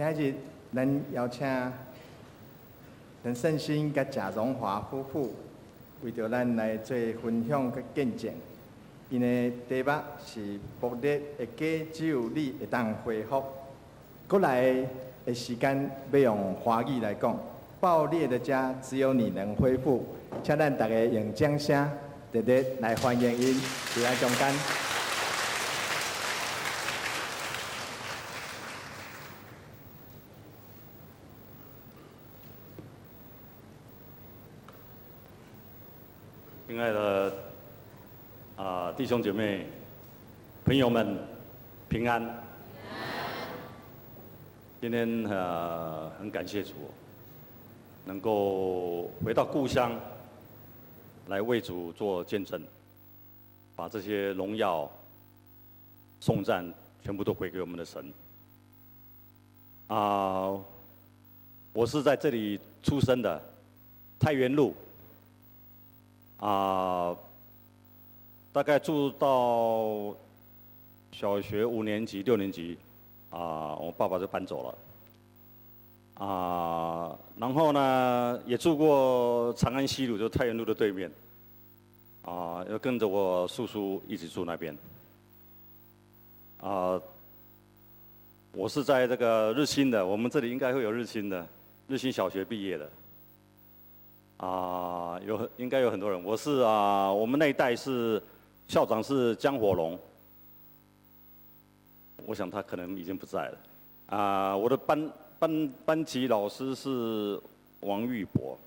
今日咱邀请陈胜新甲贾荣华夫妇为着咱来做分享佮见证。因的题目是爆裂的家只有你会当恢复。过来的时间要用华语来讲，爆裂的家只有你能恢复。请咱大家用掌声热烈来欢迎因，就在中间。亲爱的啊弟兄姐妹、朋友们，平安！今天呃很感谢主，能够回到故乡来为主做见证，把这些荣耀、颂赞全部都归给我们的神。啊，我是在这里出生的，太原路。啊，大概住到小学五年级、六年级，啊，我爸爸就搬走了。啊，然后呢，也住过长安西路，就太原路的对面。啊，要跟着我叔叔一起住那边。啊，我是在这个日新的，我们这里应该会有日新的，日新小学毕业的。啊，有应该有很多人。我是啊，我们那一代是校长是江火龙，我想他可能已经不在了。啊，我的班班班级老师是王玉博。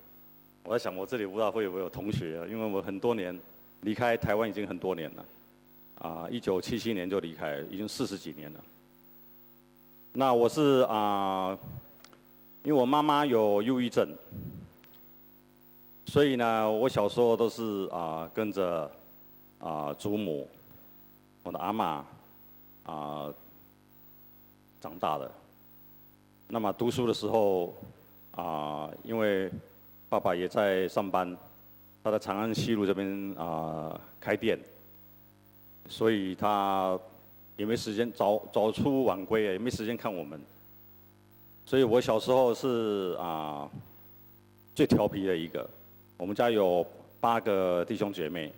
我在想，我这里不知道会不会有同学？因为我很多年离开台湾已经很多年了。啊，一九七七年就离开，已经四十几年了。那我是啊，因为我妈妈有忧郁症。所以呢，我小时候都是啊跟着啊祖母，我的阿嬷啊长大的。那么读书的时候啊，因为爸爸也在上班，他在长安西路这边啊开店，所以他也没时间早早出晚归，也没时间看我们。所以我小时候是啊最调皮的一个。我们家有八个弟兄姐妹，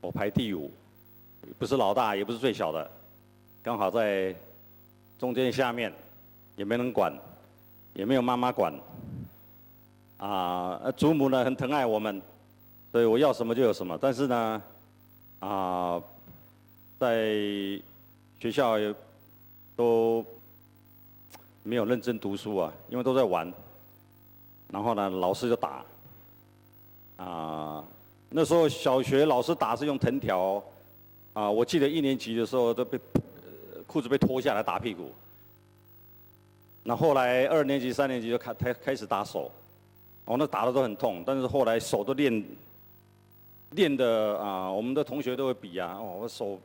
我排第五，不是老大，也不是最小的，刚好在中间下面，也没人管，也没有妈妈管。啊，祖母呢很疼爱我们，所以我要什么就有什么。但是呢，啊，在学校也都没有认真读书啊，因为都在玩。然后呢，老师就打。啊，那时候小学老师打是用藤条，啊，我记得一年级的时候都被裤子被脱下来打屁股。那后来二年级、三年级就开开开始打手，哦，那打的都很痛，但是后来手都练练的啊，我们的同学都会比啊，哦，我手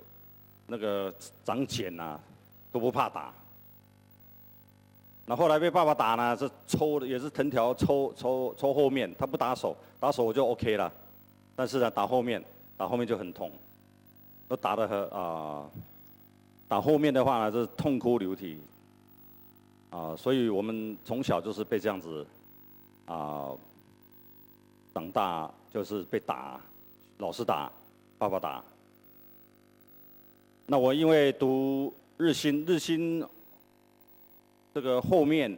那个长茧啊，都不怕打。那后来被爸爸打呢，是抽的也是藤条抽抽抽后面，他不打手，打手我就 OK 了，但是呢打后面，打后面就很痛，都打的很啊，打后面的话呢是痛哭流涕，啊，所以我们从小就是被这样子啊长大，就是被打，老师打，爸爸打。那我因为读日新日新。这个后面，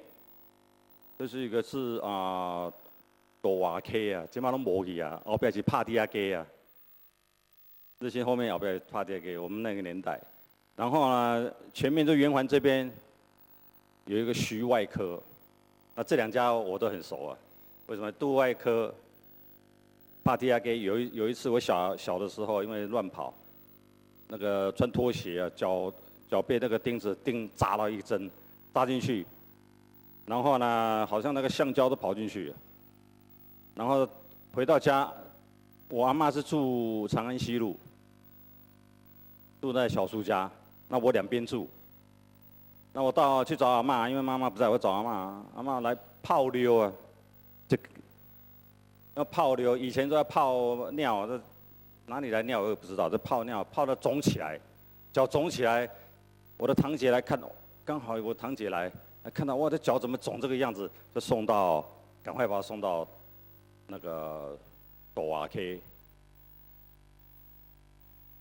这是一个是啊，大瓦 K 啊，基本上都没去啊，后边是帕迪亚 K 啊。这些后面后边帕迪亚 K，我们那个年代，然后呢，前面这圆环这边有一个徐外科，那这两家我都很熟啊。为什么？杜外科、帕迪亚 K，有一有一次我小小的时候，因为乱跑，那个穿拖鞋啊，脚脚被那个钉子钉扎了一针。扎进去，然后呢，好像那个橡胶都跑进去。然后回到家，我阿嬷是住长安西路，住在小叔家。那我两边住。那我到去找阿嬷，因为妈妈不在，我找阿嬷。阿嬷来泡妞啊，这要泡妞，以前都要泡尿，这哪里来尿我也不知道。这泡尿泡的肿起来，脚肿起来，我的堂姐来看。刚好我堂姐来，看到我的脚怎么肿这个样子，就送到，赶快把他送到那个抖啊 K，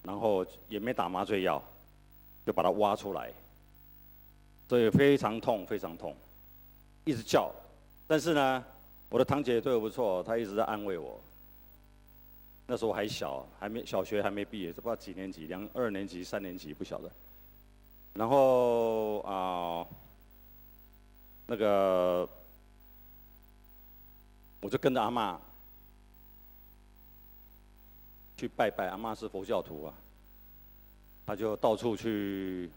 然后也没打麻醉药，就把它挖出来，所以非常痛，非常痛，一直叫，但是呢，我的堂姐对我不错，她一直在安慰我。那时候还小，还没小学还没毕业，不知道几年级，两二年级、三年级不晓得。然后啊、那个我就跟着阿嬷去拜拜，阿嬷是佛教徒啊，他就到处去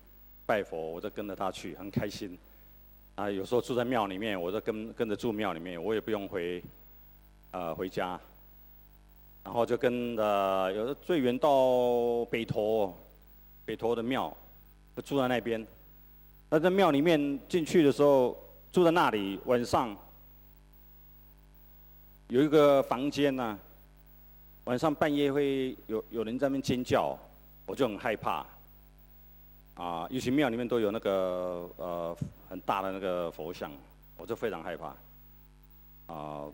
拜佛，我就跟着他去，很开心。啊，有时候住在庙里面，我就跟跟着住庙里面，我也不用回啊、呃、回家。然后就跟呃，有的最远到北陀，北陀的庙，就住在那边。那在庙里面进去的时候，住在那里，晚上有一个房间呢、晚上半夜会有有人在那边尖叫，我就很害怕。啊，尤其庙里面都有那个呃很大的那个佛像，我就非常害怕。啊。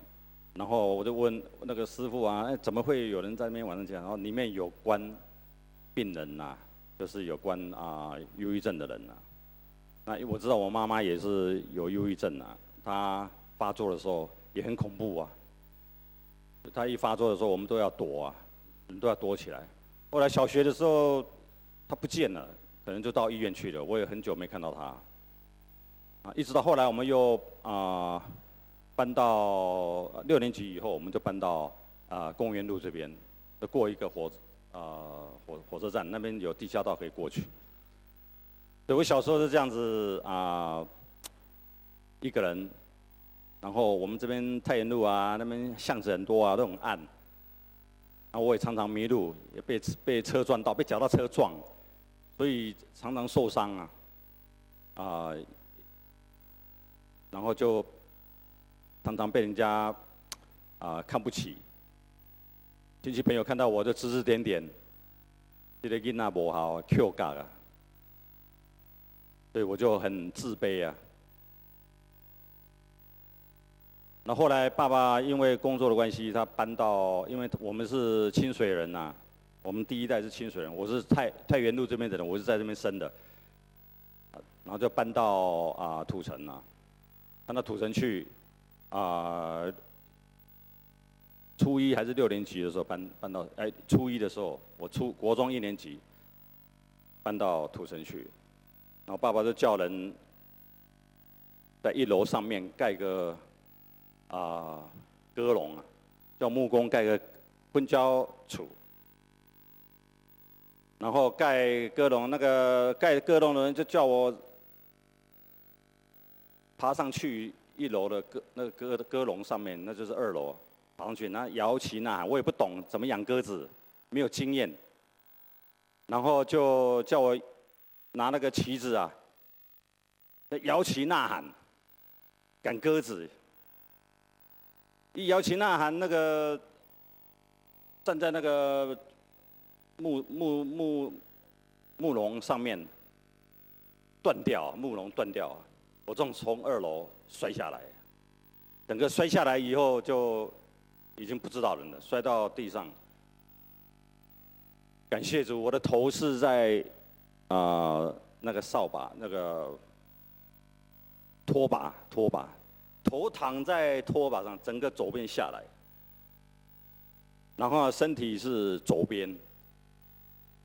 然后我就问那个师傅啊，哎，怎么会有人在那边晚上讲？然后里面有关病人呐、就是有关啊忧郁症的人呐、啊。那我知道我妈妈也是有忧郁症啊，她发作的时候也很恐怖啊。她一发作的时候，我们都要躲啊，人都要躲起来。后来小学的时候，她不见了，可能就到医院去了。我也很久没看到她。啊，一直到后来我们又啊。搬到六年级以后，我们就搬到啊公园路这边，就过一个火啊、火火车站，那边有地下道可以过去。对，我小时候是这样子啊、一个人，然后我们这边太原路啊，那边巷子很多啊，都很暗。然后我也常常迷路，也被被车撞到，被脚踏车撞，所以常常受伤啊啊、然后就。常常被人家啊、看不起，亲戚朋友看到我就指指点点，这个囡仔不好，Q 嘎啊，对我就很自卑啊。那后来爸爸因为工作的关系，他搬到，因为我们是清水人呐、啊，我们第一代是清水人，我是太太原路这边的人，我是在这边生的，然后就搬到啊、土城啊，搬到土城去。啊、初一还是六年级的时候搬搬到，哎，初一的时候我初国中一年级，搬到土城去，然后爸爸就叫人在一楼上面盖个啊鸽笼啊，叫木工盖个昏胶厝，然后盖鸽笼那个盖鸽笼的人就叫我爬上去。一楼的鸽那个鸽鸽笼上面，那就是二楼，爬上去，那摇旗呐喊，我也不懂怎么养鸽子，没有经验，然后就叫我拿那个旗子啊，摇旗呐喊，赶鸽子，一摇旗呐喊，那个站在那个木木木木笼上面断掉，木笼断掉。我正从二楼摔下来，整个摔下来以后就已经不知道人了，摔到地上。感谢主，我的头是在啊、那个扫把那个拖把拖把，头躺在拖把上，整个左边下来，然后身体是左边。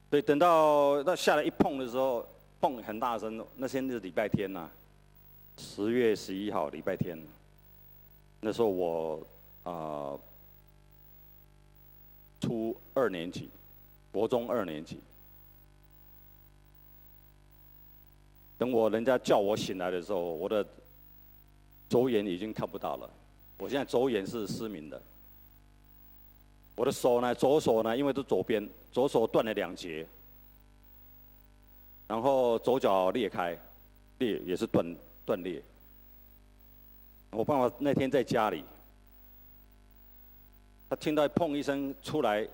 对，等到那下来一碰的时候，碰很大声，那天是礼拜天呐、十月十一号，礼拜天，那时候我啊、初二年级，国中二年级。等我人家叫我醒来的时候，我的左眼已经看不到了。我现在左眼是失明的。我的手呢，左手呢，因为是左边，左手断了两节，然后左脚裂开，裂也是断。断裂。我爸爸那天在家里，他听到砰一声出来，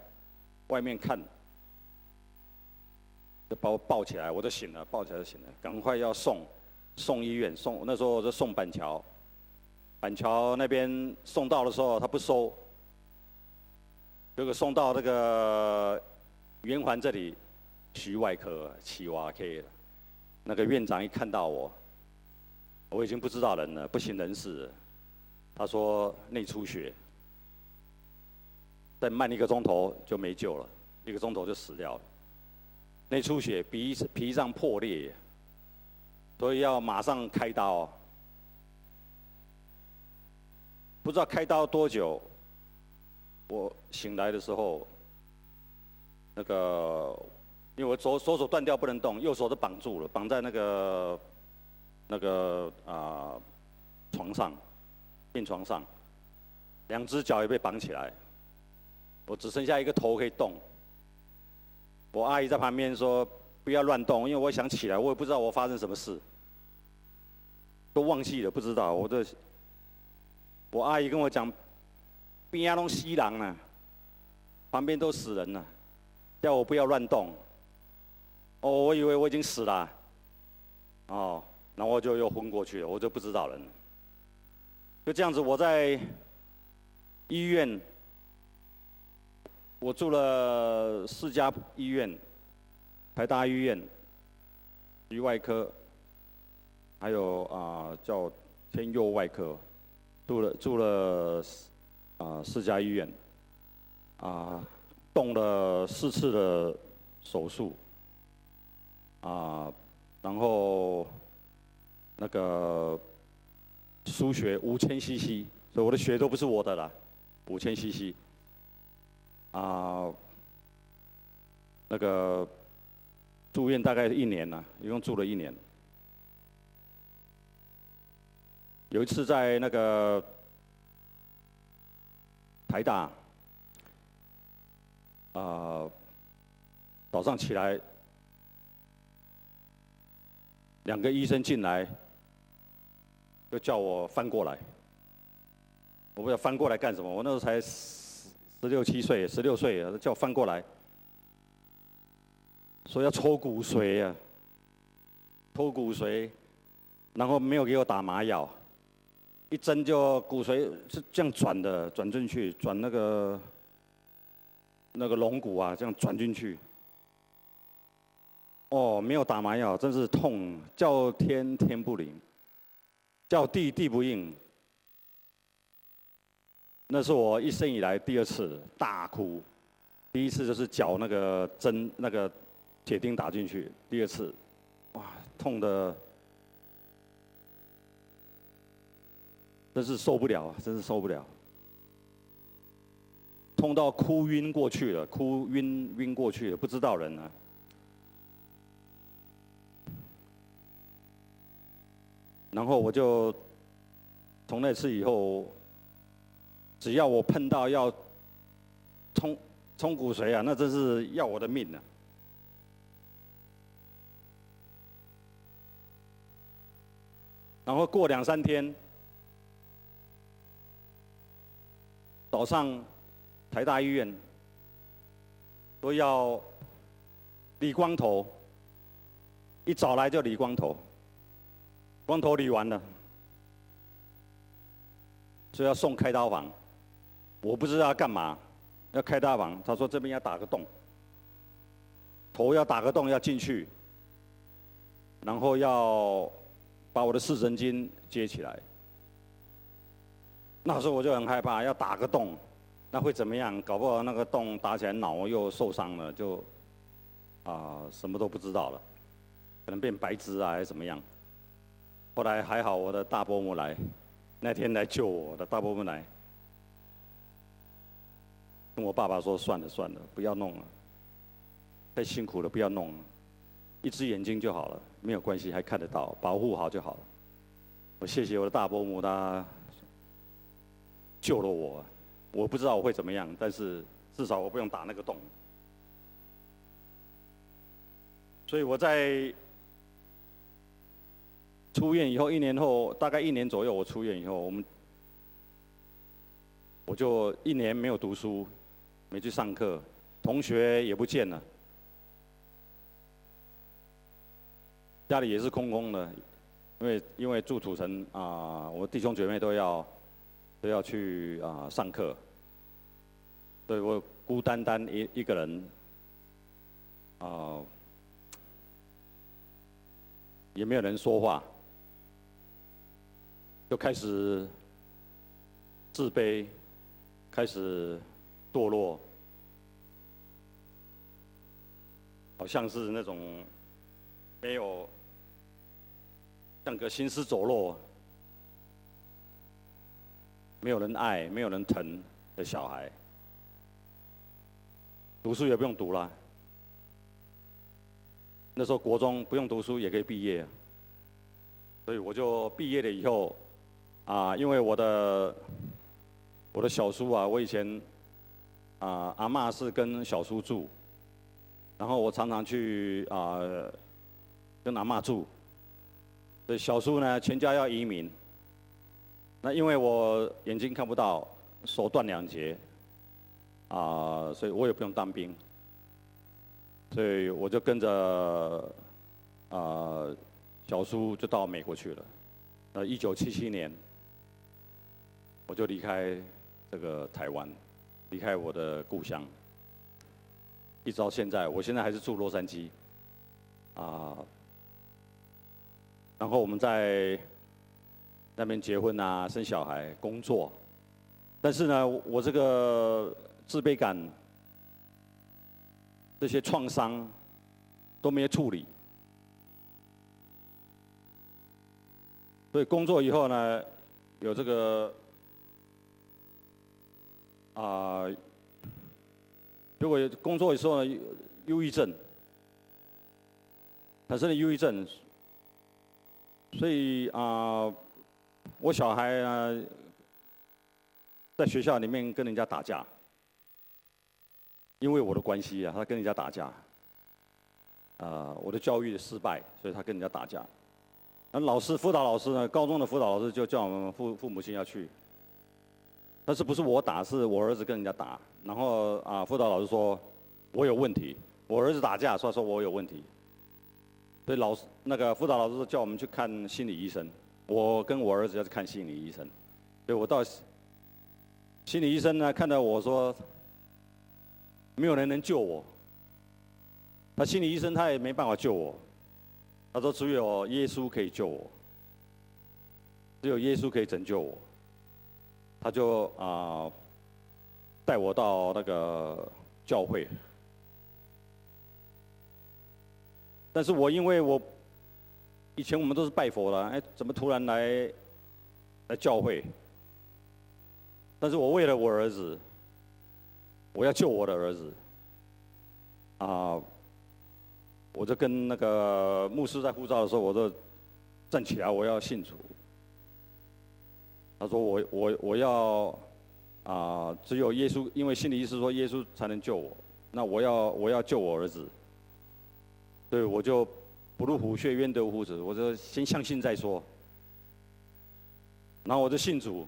外面看，就把我抱起来，我就醒了，抱起来就醒了，赶快要送送医院，送那时候我就送板桥，板桥那边送到的时候他不收，结果送到那个圆环这里，徐外科七挖 K 了，那个院长一看到我，我已经不知道人了，不省人事，他说内出血，再慢一个钟头就没救了，一个钟头就死掉了，内出血，脾脾脏破裂。所以要马上开刀，不知道开刀多久。我醒来的时候，那个因为我左左手断掉不能动，右手都绑住了，绑在那个那个啊、床上，病床上，两只脚也被绑起来，我只剩下一个头可以动。我阿姨在旁边说：“不要乱动，因为我想起来，我也不知道我发生什么事。”都忘记了，不知道。我的，我阿姨跟我讲，边啊拢死人啊，旁边都死人了，叫我不要乱动。哦，我以为我已经死了，哦，然后我就又昏过去了，我就不知道了。就这样子，我在医院，我住了四家医院，台大医院，于外科。还有啊、叫天佑外科，住了住了啊、四家医院，啊、动了四次的手术，啊、然后那个输血五千 CC，所以我的血都不是我的了，五千 CC，啊，那个住院大概一年了，一共住了一年。有一次在那个台大，啊、呃，早上起来，两个医生进来，就叫我翻过来。我不知道翻过来干什么，我那时候才十六七岁，十六岁，叫我翻过来，说要抽骨髓啊，抽骨髓，然后没有给我打麻药。一针就骨髓是这样转的，转进去，转那个那个龙骨啊，这样转进去。哦，没有打麻药，真是痛，叫天天不灵，叫地地不应。那是我一生以来第二次大哭，第一次就是脚那个针那个铁钉打进去，第二次，哇，痛的。真是受不了啊！真是受不了，痛到哭晕过去了，哭晕晕过去了，不知道人了。然后我就从那次以后，只要我碰到要冲冲骨髓啊，那真是要我的命啊！然后过两三天。早上，台大医院都要理光头，一早来就理光头，光头理完了，就要送开刀房，我不知道要干嘛，要开大网，他说这边要打个洞，头要打个洞要进去，然后要把我的视神经接起来。那时候我就很害怕，要打个洞，那会怎么样？搞不好那个洞打起来，脑又受伤了，就啊、什么都不知道了，可能变白痴啊，还是怎么样？后来还好，我的大伯母来，那天来救我的大伯母来，跟我爸爸说：“算了算了，不要弄了，太辛苦了，不要弄了，一只眼睛就好了，没有关系，还看得到，保护好就好了。”我谢谢我的大伯母，他。救了我，我不知道我会怎么样，但是至少我不用打那个洞。所以我在出院以后，一年后，大概一年左右，我出院以后，我们我就一年没有读书，没去上课，同学也不见了，家里也是空空的，因为因为住土城啊，我弟兄姐妹都要都要去啊上课，所以我孤单单一一个人。啊，也没有人说话，就开始自卑，开始堕落，好像是那种没有。像个行尸走肉，没有人爱、没有人疼的小孩，读书也不用读了。那时候国中不用读书也可以毕业，所以我就毕业了以后，啊，因为我的我的小叔啊，我以前啊阿嬷是跟小叔住，然后我常常去啊跟阿嬷住。对小叔呢，全家要移民。那因为我眼睛看不到，手断两截，啊、所以我也不用当兵。所以我就跟着啊、小叔就到美国去了。那一九七七年，我就离开这个台湾，离开我的故乡，一直到现在，我现在还是住洛杉矶，啊、然后我们在那边结婚啊，生小孩，工作。但是呢，我这个自卑感、这些创伤都没有处理。所以工作以后呢，有这个啊、如果工作的时候呢，忧郁症，产生了忧郁症。所以啊、我小孩啊，在学校里面跟人家打架，因为我的关系啊，他跟人家打架。啊、我的教育的失败，所以他跟人家打架。那老师辅导老师呢，高中的辅导老师就叫我们父父母亲要去。但是不是我打，是我儿子跟人家打。然后啊、辅导老师说我有问题，我儿子打架，所以说我有问题。所以老师那个辅导老师叫我们去看心理医生，我跟我儿子要去看心理医生，所以我到心理医生呢，看到我说没有人能救我，他心理医生他也没办法救我，他说只有耶稣可以救我，只有耶稣可以拯救我，他就啊带我到那个教会。但是我因为我以前我们都是拜佛的，哎，怎么突然来来教会？但是我为了我儿子，我要救我的儿子，啊，我就跟那个牧师在呼召的时候，我就站起来，我要信主。他说我我我要啊，只有耶稣，因为心理医师说耶稣才能救我，那我要我要救我儿子。对，我就不入虎穴，焉得虎子？我就先相信再说。然后我就信主，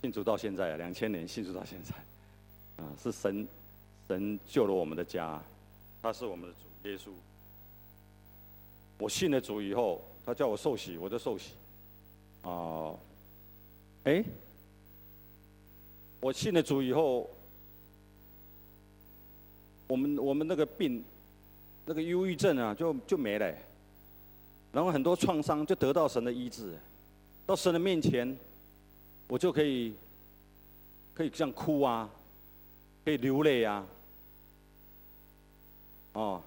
信主到现在，两千年信主到现在，啊，是神，神救了我们的家，他是我们的主耶稣。我信了主以后，他叫我受洗，我就受洗。啊，哎，我信了主以后，我们我们那个病。那个忧郁症啊，就就没了，然后很多创伤就得到神的医治，到神的面前，我就可以可以这样哭啊，可以流泪啊，哦，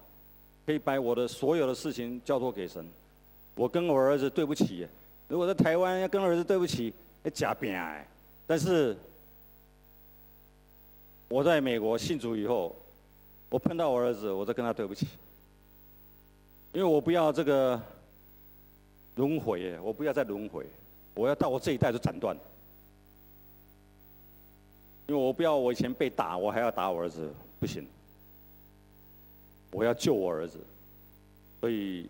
可以把我的所有的事情交托给神。我跟我儿子对不起，如果在台湾要跟儿子对不起，假病哎，但是我在美国信主以后，我碰到我儿子，我再跟他对不起。因为我不要这个轮回，我不要再轮回，我要到我这一代就斩断。因为我不要我以前被打，我还要打我儿子，不行。我要救我儿子，所以，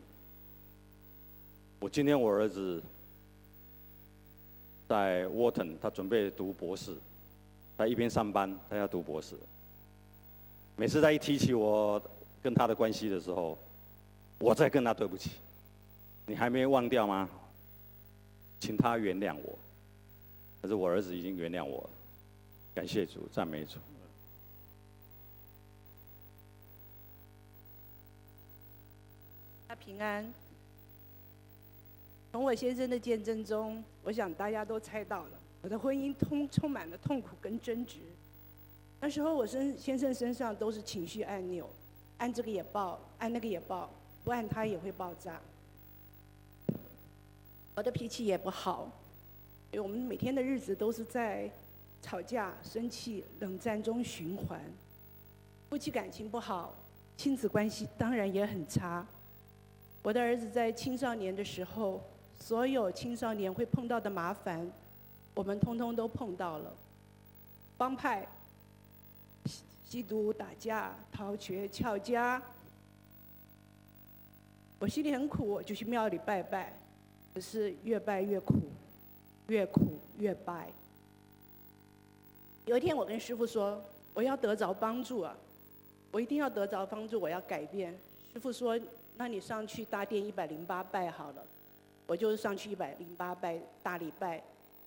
我今天我儿子在沃顿，他准备读博士，他一边上班，他要读博士。每次他一提起我跟他的关系的时候，我再跟他对不起，你还没忘掉吗？请他原谅我。可是我儿子已经原谅我了，感谢主，赞美主。他平安。从我先生的见证中，我想大家都猜到了，我的婚姻通充满了痛苦跟争执。那时候我身先生身上都是情绪按钮，按这个也爆，按那个也爆，不按他也会爆炸。我的脾气也不好，因为我们每天的日子都是在吵架、生气、冷战中循环。夫妻感情不好，亲子关系当然也很差。我的儿子在青少年的时候，所有青少年会碰到的麻烦，我们通通都碰到了。帮派。吸毒、打架、逃学、翘家，我心里很苦，我就去庙里拜拜，可是越拜越苦，越苦越拜。有一天，我跟师父说：“我要得着帮助啊，我一定要得着帮助，我要改变。”师父说：“那你上去大殿一百零八拜好了。”我就是上去一百零八拜大礼拜，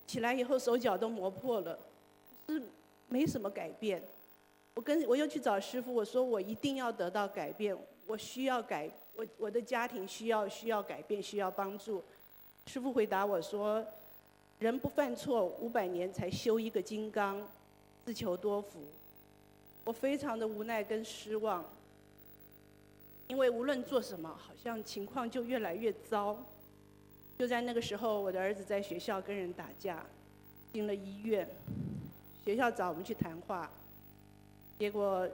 起来以后手脚都磨破了，可是没什么改变。我跟我又去找师傅，我说我一定要得到改变，我需要改，我我的家庭需要需要改变，需要帮助。师傅回答我说：“人不犯错，五百年才修一个金刚，自求多福。”我非常的无奈跟失望，因为无论做什么，好像情况就越来越糟。就在那个时候，我的儿子在学校跟人打架，进了医院，学校找我们去谈话。结果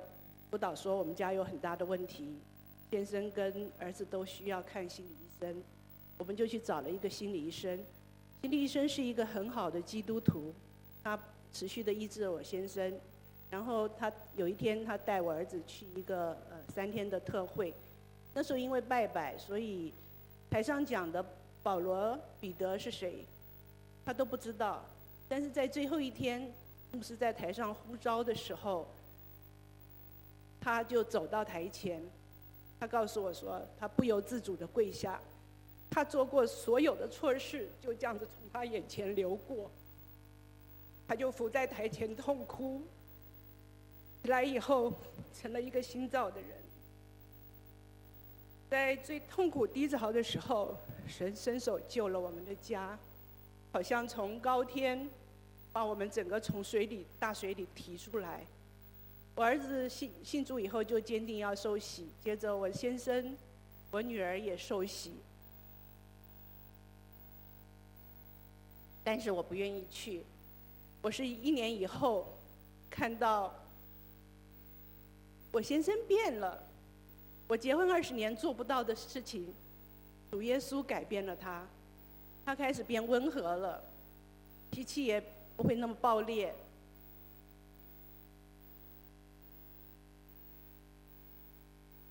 辅导说我们家有很大的问题，先生跟儿子都需要看心理医生，我们就去找了一个心理医生。心理医生是一个很好的基督徒，他持续的医治我先生。然后他有一天他带我儿子去一个呃三天的特会，那时候因为拜拜，所以台上讲的保罗、彼得是谁，他都不知道。但是在最后一天，牧师在台上呼召的时候。他就走到台前，他告诉我说，他不由自主的跪下，他做过所有的错事就这样子从他眼前流过，他就伏在台前痛哭，起来以后成了一个新造的人，在最痛苦低潮的时候，神伸手救了我们的家，好像从高天把我们整个从水里大水里提出来。我儿子信信主以后就坚定要受洗，接着我先生、我女儿也受洗，但是我不愿意去。我是一年以后看到我先生变了，我结婚二十年做不到的事情，主耶稣改变了他，他开始变温和了，脾气也不会那么暴烈。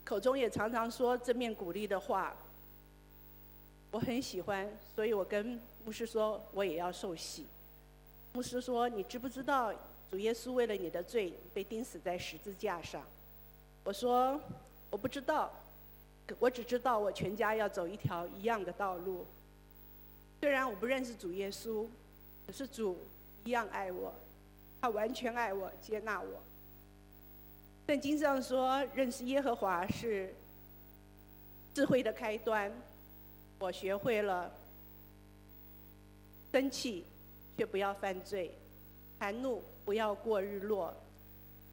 口中也常常说正面鼓励的话，我很喜欢，所以我跟牧师说我也要受洗。牧师说：“你知不知道主耶稣为了你的罪被钉死在十字架上？”我说：“我不知道，我只知道我全家要走一条一样的道路。虽然我不认识主耶稣，可是主一样爱我，他完全爱我，接纳我。”圣经上说，认识耶和华是智慧的开端。我学会了生气，却不要犯罪；含怒，不要过日落；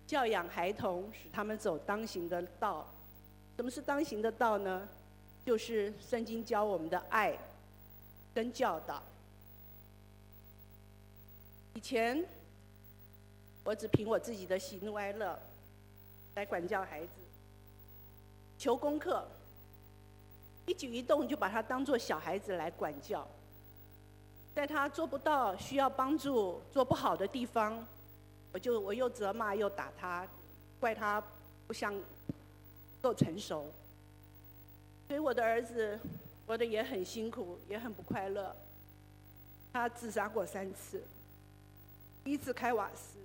教养孩童，使他们走当行的道。什么是当行的道呢？就是圣经教我们的爱跟教导。以前我只凭我自己的喜怒哀乐。来管教孩子，求功课，一举一动就把他当做小孩子来管教，在他做不到、需要帮助、做不好的地方，我就我又责骂又打他，怪他不像够成熟。所以我的儿子活得也很辛苦，也很不快乐。他自杀过三次，第一次开瓦斯，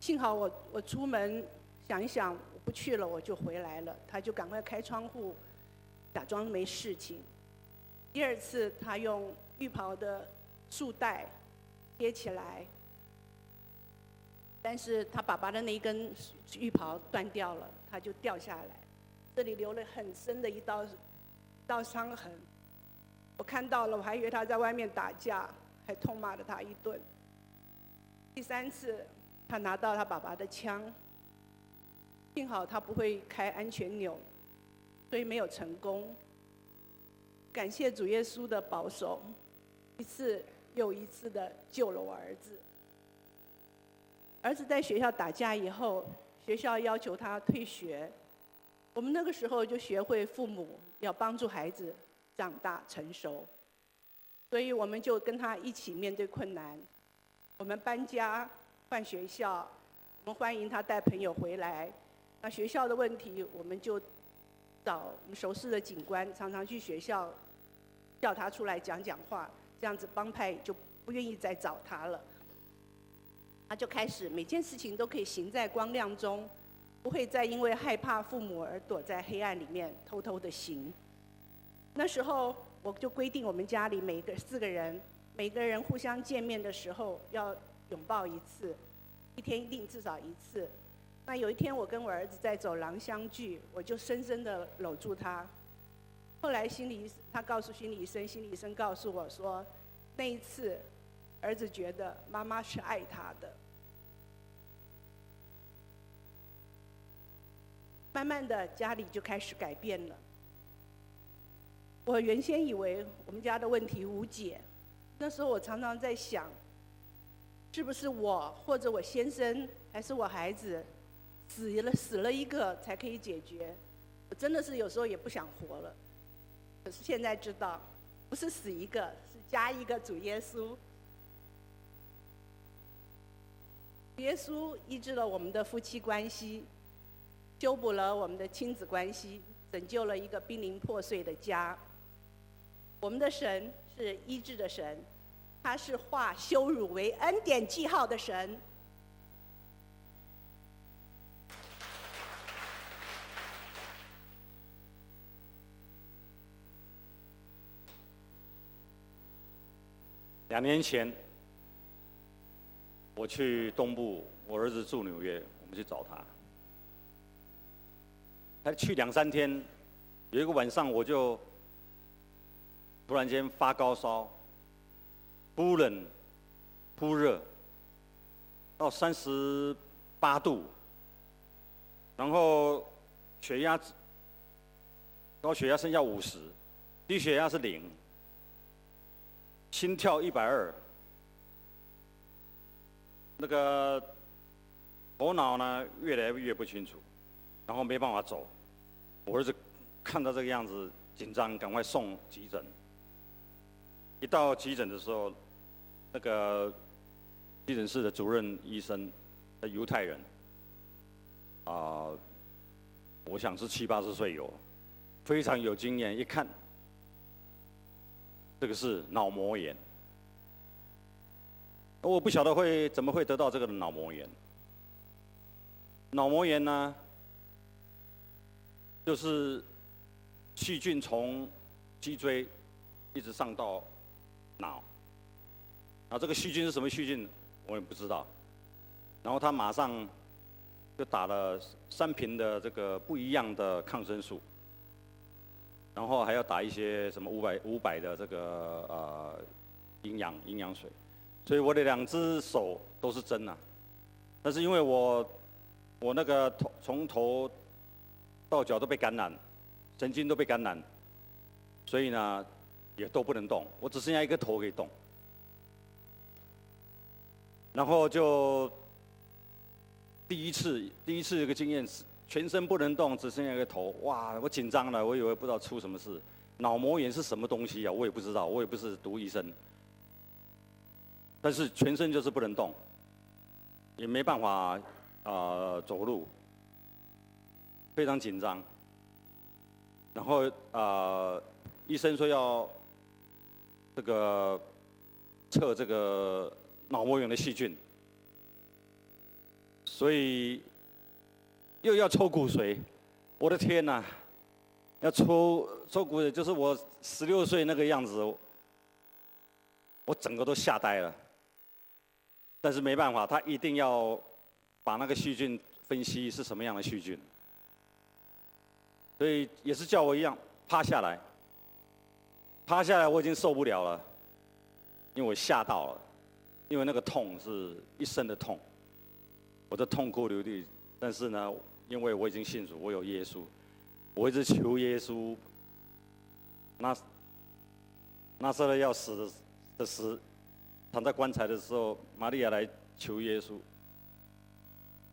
幸好我我出门。想一想，我不去了，我就回来了。他就赶快开窗户，假装没事情。第二次，他用浴袍的束带贴起来，但是他爸爸的那一根浴袍断掉了，他就掉下来，这里留了很深的一道一道伤痕。我看到了，我还以为他在外面打架，还痛骂了他一顿。第三次，他拿到他爸爸的枪，幸好他不会开安全钮，所以没有成功。感谢主耶稣的保守，一次又一次的救了我儿子。儿子在学校打架以后，学校要求他退学。我们那个时候就学会父母要帮助孩子长大成熟，所以我们就跟他一起面对困难。我们搬家换学校，我们欢迎他带朋友回来。那学校的问题，我们就找我们熟识的警官，常常去学校叫他出来讲讲话，这样子帮派就不愿意再找他了。他就开始每件事情都可以行在光亮中，不会再因为害怕父母而躲在黑暗里面偷偷的行。那时候我就规定我们家里每个四个人。每个人互相见面的时候要拥抱一次，一天一定至少一次。那有一天我跟我儿子在走廊相聚，我就深深的搂住他。后来心理他告诉心理医生，心理医生告诉我说，那一次儿子觉得妈妈是爱他的。慢慢的家里就开始改变了。我原先以为我们家的问题无解。那时候我常常在想，是不是我或者我先生还是我孩子死了死了一个才可以解决？我真的是有时候也不想活了。可是现在知道，不是死一个，是加一个主耶稣。耶稣医治了我们的夫妻关系，修补了我们的亲子关系，拯救了一个濒临破碎的家。我们的神是医治的神。他是化羞辱为恩典记号的神。两年前，我去东部，我儿子住纽约，我们去找他。他去两三天，有一个晚上，我就突然间发高烧。忽冷忽热，到三十八度，然后血压高血压剩下五十，低血压是零，心跳一百二，那个头脑呢越来越不清楚，然后没办法走，我儿子看到这个样子紧张，赶快送急诊。一到急诊的时候，那个急诊室的主任医生，犹太人，啊、我想是七八十岁有，非常有经验。一看，这个是脑膜炎，我不晓得会怎么会得到这个脑膜炎。脑膜炎呢，就是细菌从脊椎一直上到。脑，啊，这个细菌是什么细菌，我也不知道。然后他马上就打了三瓶的这个不一样的抗生素，然后还要打一些什么五百五百的这个呃营养营养水，所以我的两只手都是针呐。但是因为我我那个头从头到脚都被感染，神经都被感染，所以呢。也都不能动，我只剩下一个头可以动。然后就第一次，第一次这个经验是全身不能动，只剩下一个头，哇！我紧张了，我以为不知道出什么事。脑膜炎是什么东西啊？我也不知道，我也不是读医生。但是全身就是不能动，也没办法啊、走路，非常紧张。然后啊、医生说要。这个测这个脑膜炎的细菌，所以又要抽骨髓，我的天哪！要抽抽骨髓，就是我十六岁那个样子，我整个都吓呆了。但是没办法，他一定要把那个细菌分析是什么样的细菌，所以也是叫我一样趴下来。趴下来我已经受不了了，因为我吓到了，因为那个痛是一身的痛，我在痛哭流涕。但是呢，因为我已经信主，我有耶稣，我一直求耶稣。那那时候要死的的时，躺在棺材的时候，玛利亚来求耶稣，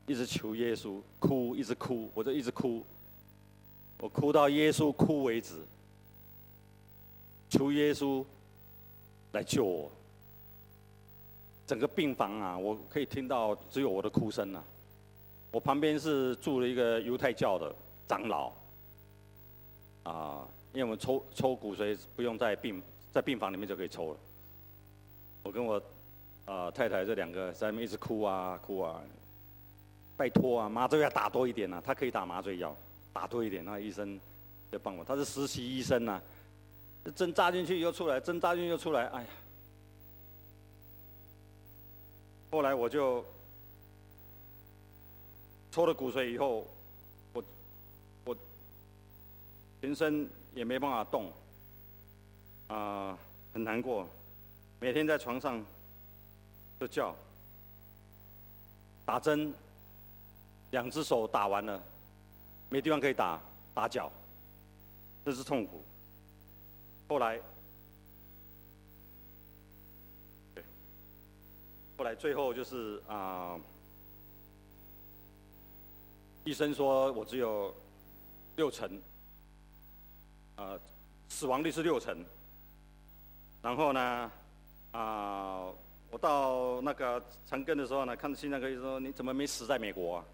一直求耶稣，哭一直哭，我就一直哭，我哭到耶稣哭为止，求耶稣来救我。整个病房啊，我可以听到只有我的哭声啊。我旁边是住了一个犹太教的长老，啊，因为我们抽抽骨髓不用在病在病房里面就可以抽了。我跟我啊、太太这两个在那边一直哭啊哭啊，拜托啊，麻醉要打多一点啊，他可以打麻醉药，打多一点，那医生就帮我，他是实习医生呐，针扎进去又出来，针扎进去又出来，哎呀，后来我就。抽了骨髓以后，我我全身也没办法动，啊、很难过，每天在床上就叫，打针，两只手打完了，没地方可以打，打脚，这是痛苦。后来，对，后来最后就是啊。医生说我只有六成，呃，死亡率是六成。然后呢，啊、我到那个长庚的时候呢，看心脏科医生说，你怎么没死在美国啊？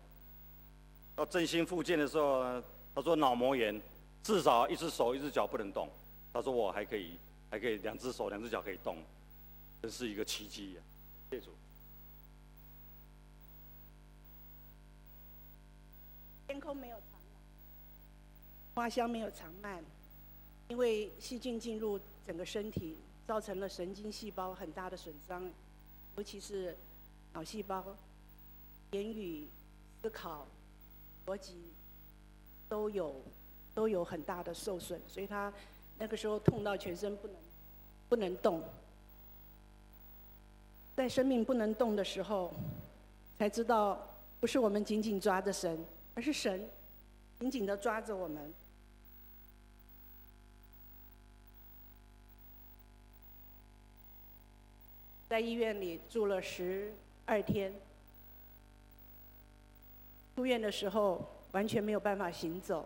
到振兴复健的时候，他说脑膜炎，至少一只手一只脚不能动。他说我还可以，还可以两只手两只脚可以动，这是一个奇迹啊！谢谢主。天空没有长满，花香没有长满，因为细菌进入整个身体，造成了神经细胞很大的损伤，尤其是脑细胞，言语、思考、逻辑都有都有很大的受损，所以他那个时候痛到全身不能不能动，在生命不能动的时候，才知道不是我们紧紧抓着神。而是神紧紧的抓着我们，在医院里住了十二天。出院的时候完全没有办法行走，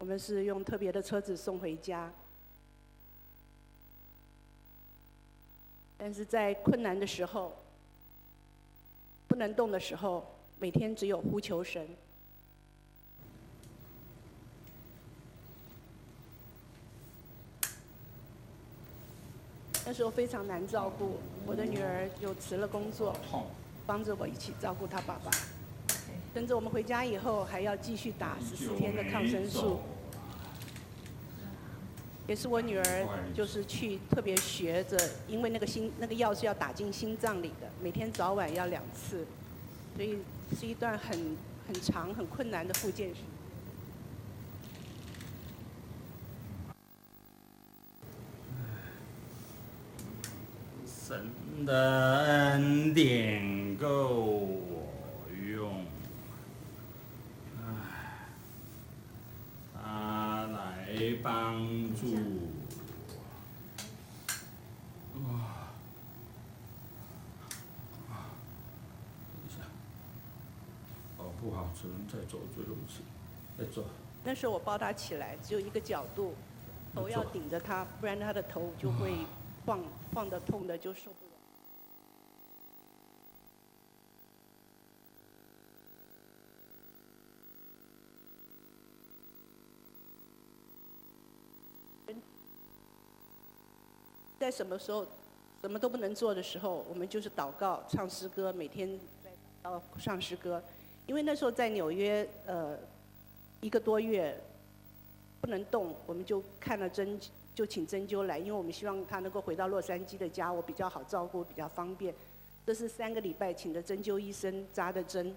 我们是用特别的车子送回家。但是在困难的时候，不能动的时候，每天只有呼求神。那时候非常难照顾，我的女儿就辞了工作，帮着我一起照顾她爸爸。跟着我们回家以后，还要继续打十四天的抗生素。也是我女儿，就是去特别学着，因为那个心那个药是要打进心脏里的，每天早晚要两次，所以是一段很很长、很困难的复健时。神的恩典够我用，唉，他来帮助我。哇！等一下，哦，不好，只能再走这路去，再走。那时候我抱他起来，只有一个角度，头要顶着他，不然他的头就会。晃晃的痛的就受不了。在什么时候，什么都不能做的时候，我们就是祷告、唱诗歌，每天在祷告、唱诗歌。因为那时候在纽约，呃，一个多月不能动，我们就看了针就请针灸来，因为我们希望他能够回到洛杉矶的家，我比较好照顾，比较方便。这是三个礼拜请的针灸医生扎的针。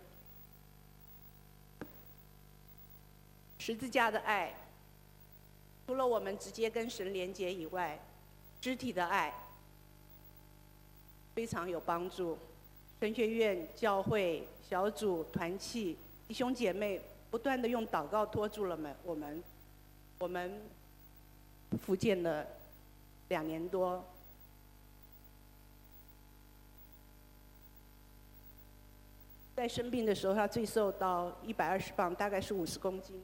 十字架的爱，除了我们直接跟神连接以外，肢体的爱非常有帮助。神学院、教会、小组、团契、弟兄姐妹不断的用祷告托住了们我们，我们福建了两年多。在生病的时候，他最瘦到一百二十磅，大概是五十公斤。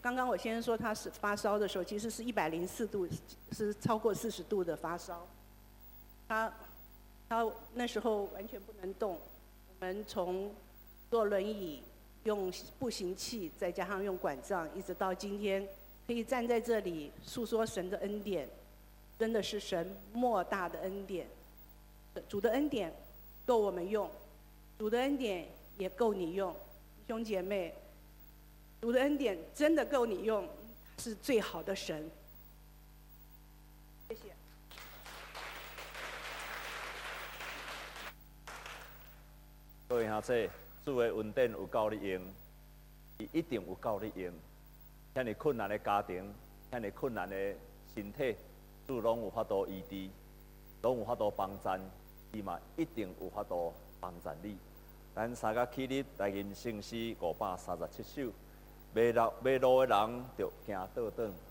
刚刚我先生说他是发烧的时候，其实是一百零四度，是超过四十度的发烧。他他那时候完全不能动，我们从坐轮椅、用步行器，再加上用拐杖，一直到今天可以站在这里诉说神的恩典，真的是神莫大的恩典。主的恩典够我们用。主的恩典也够你用，兄姐妹，主的恩典真的够你用，是最好的神。谢谢。各位兄弟，主的恩典有够你用，伊一定有够你用。遐尼困难的家庭，遐尼困难的身体，主拢有法度医治，拢有法度帮咱，伊嘛一定有法度帮咱你。咱三个起立来吟圣诗五百三十七首，迷路迷路的人就行倒转。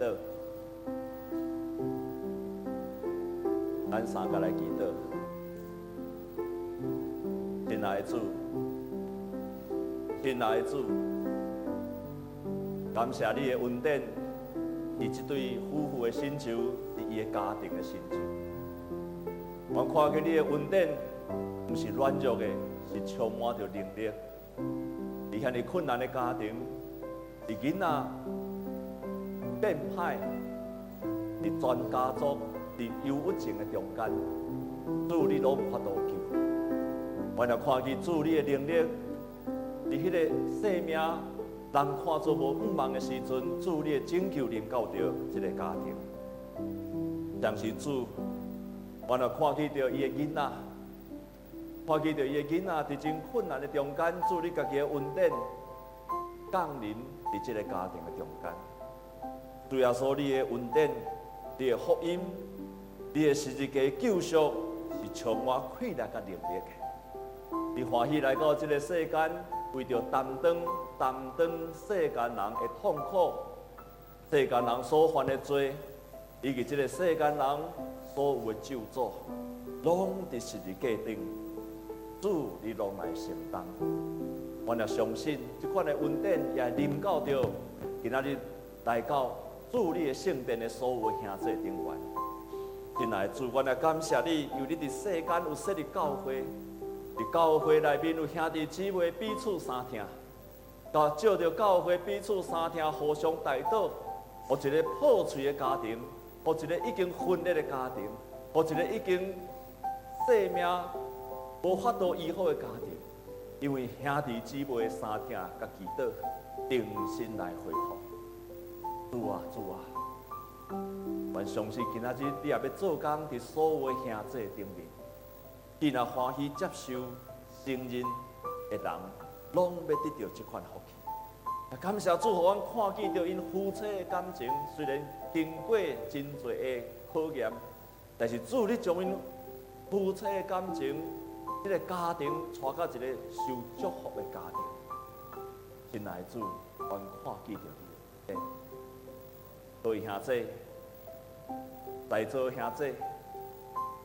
亲爱的主，感谢你的恩典，是这对夫妇的心就，是伊的家庭的成就。我看见你的恩典，不是软弱的，是充满着能力。你遐尼困难的家庭，是囡仔变歹，你全家族，伫忧郁症的中间，主你拢无法度救。我若看见主你的能力，伫迄个生命人看做无五万的时阵，主你的拯救临到着这个家庭。但是主，我若看见着伊的囡仔，看见着伊的囡仔伫真困难的中间，主你家己的稳定降临伫这个家庭的中间。主耶稣，你的恩典，你的福音，你的十字架救赎是充满快乐甲能力的。你欢喜来到这个世间，为着担当担当世间人的痛苦，世间人所犯的罪，以及这个世间人所有的咒诅，拢伫十字架顶，主你拢来承担。我也相信，这款的恩典也临到着今仔日来到主你的圣殿的所有兄弟顶端。亲爱的主，我也感谢你，有你伫世间有设立教会。伫教会内面有兄弟姊妹彼此相听，甲借着教会彼此相听，互相带导，互一个破碎的家庭，互一个已经分裂的家庭，互一个已经生命无法度医好的家庭，因为兄弟姊妹相听甲祈祷，定心来恢复。主啊主啊，我相信今仔日你也要做工伫所有的兄弟顶面。伊若欢喜接受承认的人，拢要得到这款福气。感谢主，互阮看见着因夫妻的感情，虽然经过真济的考验，但是主你将因夫妻的感情，这个家庭带到一个受祝福的家庭。亲爱的主，阮看见着你，各位兄弟，在座兄弟。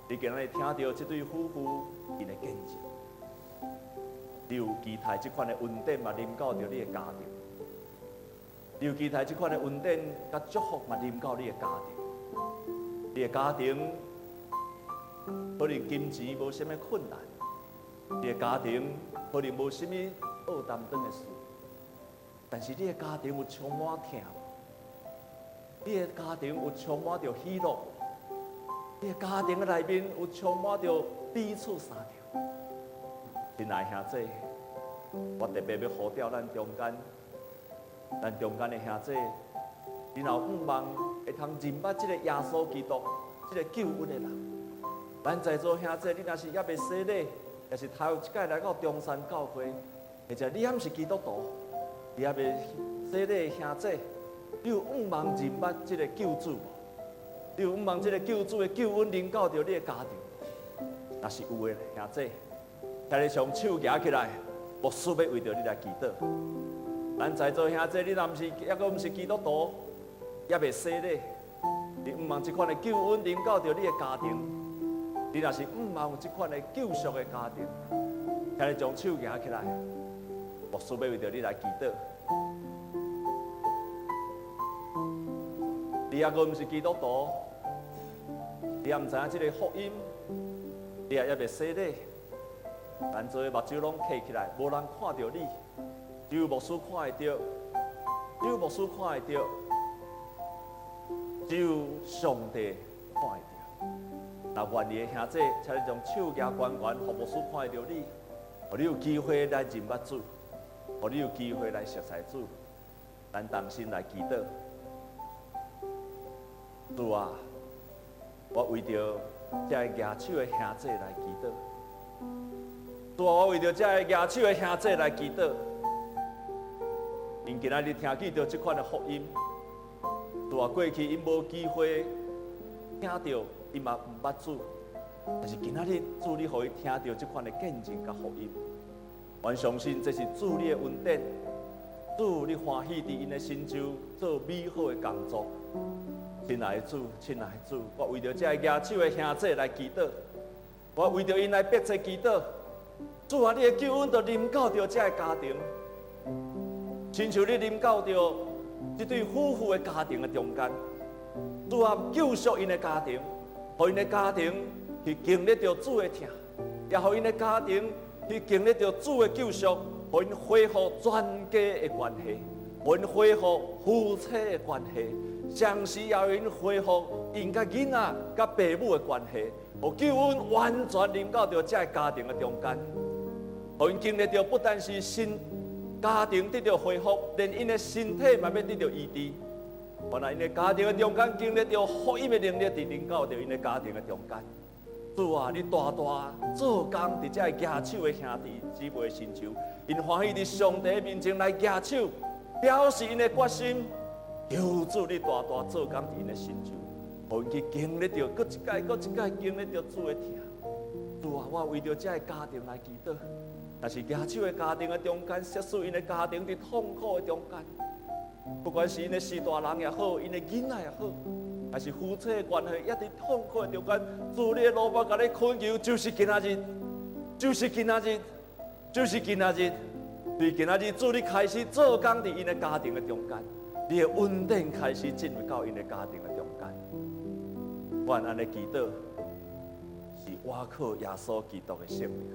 你今日听到这对夫妇因的见证，你有期待这款的恩典嘛？临到着你的家庭，你有期待这款的恩典甲祝福嘛？临到你的家庭，你的家庭可能金钱无什么困难，你的家庭可能无什么负担等的事，但是你的家庭有充满疼，你的家庭有充满着喜乐。你的家庭的内面有充满着彼此相听，亲爱兄弟，我特别要呼召咱中间，咱中间的兄弟，你若有盼望。会通认捌这个耶稣基督，这个救恩的人。咱在座兄弟，你若是也未洗礼，也是头一届来到中山教会，或者你还毋是基督徒，你也未洗礼的兄弟，你有毋茫认捌这个救主。你有毋茫这个救主的救恩临到着你的家庭，若是有诶兄弟，带你将手举起来，牧师要为着你来祈祷。咱在座兄弟，你若毋是，抑个毋是基督徒，也未洗礼，你有望这款的救恩临到着你的家庭，你若是毋茫有这款的救赎的家庭，带你将手举起来，牧师要为着你来祈祷。你抑个毋是基督徒。你也毋知影即个福音，你也抑未洗礼，咱做目睭拢闭起来，无人看着你，只有牧师看会着，只有牧师看会着，只有上帝看会着。那愿意的兄弟，请你将手举悬悬，互牧师看会着你，互你有机会来认捌主，互你有机会来熟悉主，咱同心来祈祷，主啊！我为着这个举手的兄弟来祈祷，主啊，我为着这个举手的兄弟来祈祷。因今仔日听见着这款的福音，主啊，过去因无机会听到，因嘛毋捌主，但是今仔日主你互伊听到这款的见证甲福音，我相信这是主你的恩典，主你欢喜伫因的心中做美好的工作。亲爱的主，亲爱的主，我为着这个举手的兄弟来祈祷，我为着因来迫切祈祷。主啊，你的救恩就临到着这个家庭，亲像你临到着一对夫妇的家庭的中间，主啊救赎因的家庭，让因的家庭去经历到主的疼，也让因的家庭去经历到主的救赎，让因恢复全家的关系，让因恢复夫妻的关系，同时也让因恢复因甲囡仔、甲父母的关系，让救恩完全临到到这个家庭的中间，让因经历到不但是新。家庭得到恢复，连因的身体嘛要得到医治。原来因的家庭的中间经历到福音的能力，伫领到着因的家庭的中间。主啊，你大大做工伫这举手的兄弟姊妹的身上，因欢喜伫上帝面前来举手，表示因的决心。求主你大大做工伫因的身上，让因去经历到，搁一届搁一届经历着主的疼。主啊，我为着这个家庭来祈祷。但是举手的家庭的中间，设属因的家庭的痛苦的中间，不管是因的四大人也好，因的囡仔也好，还是夫妻的关系，也在痛苦的中间，主你的老板甲你恳求，就是今仔日，就是今仔日，就是今仔日，对今仔日，主你开始做工伫因的家庭的中间，你的稳定开始进入到因的家庭的中间。我安尼祈祷，是我靠耶稣基督的生命。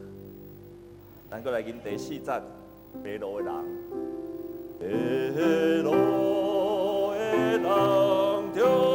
咱过来吟第四站，迷路的人，迷路的人。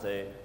请坐。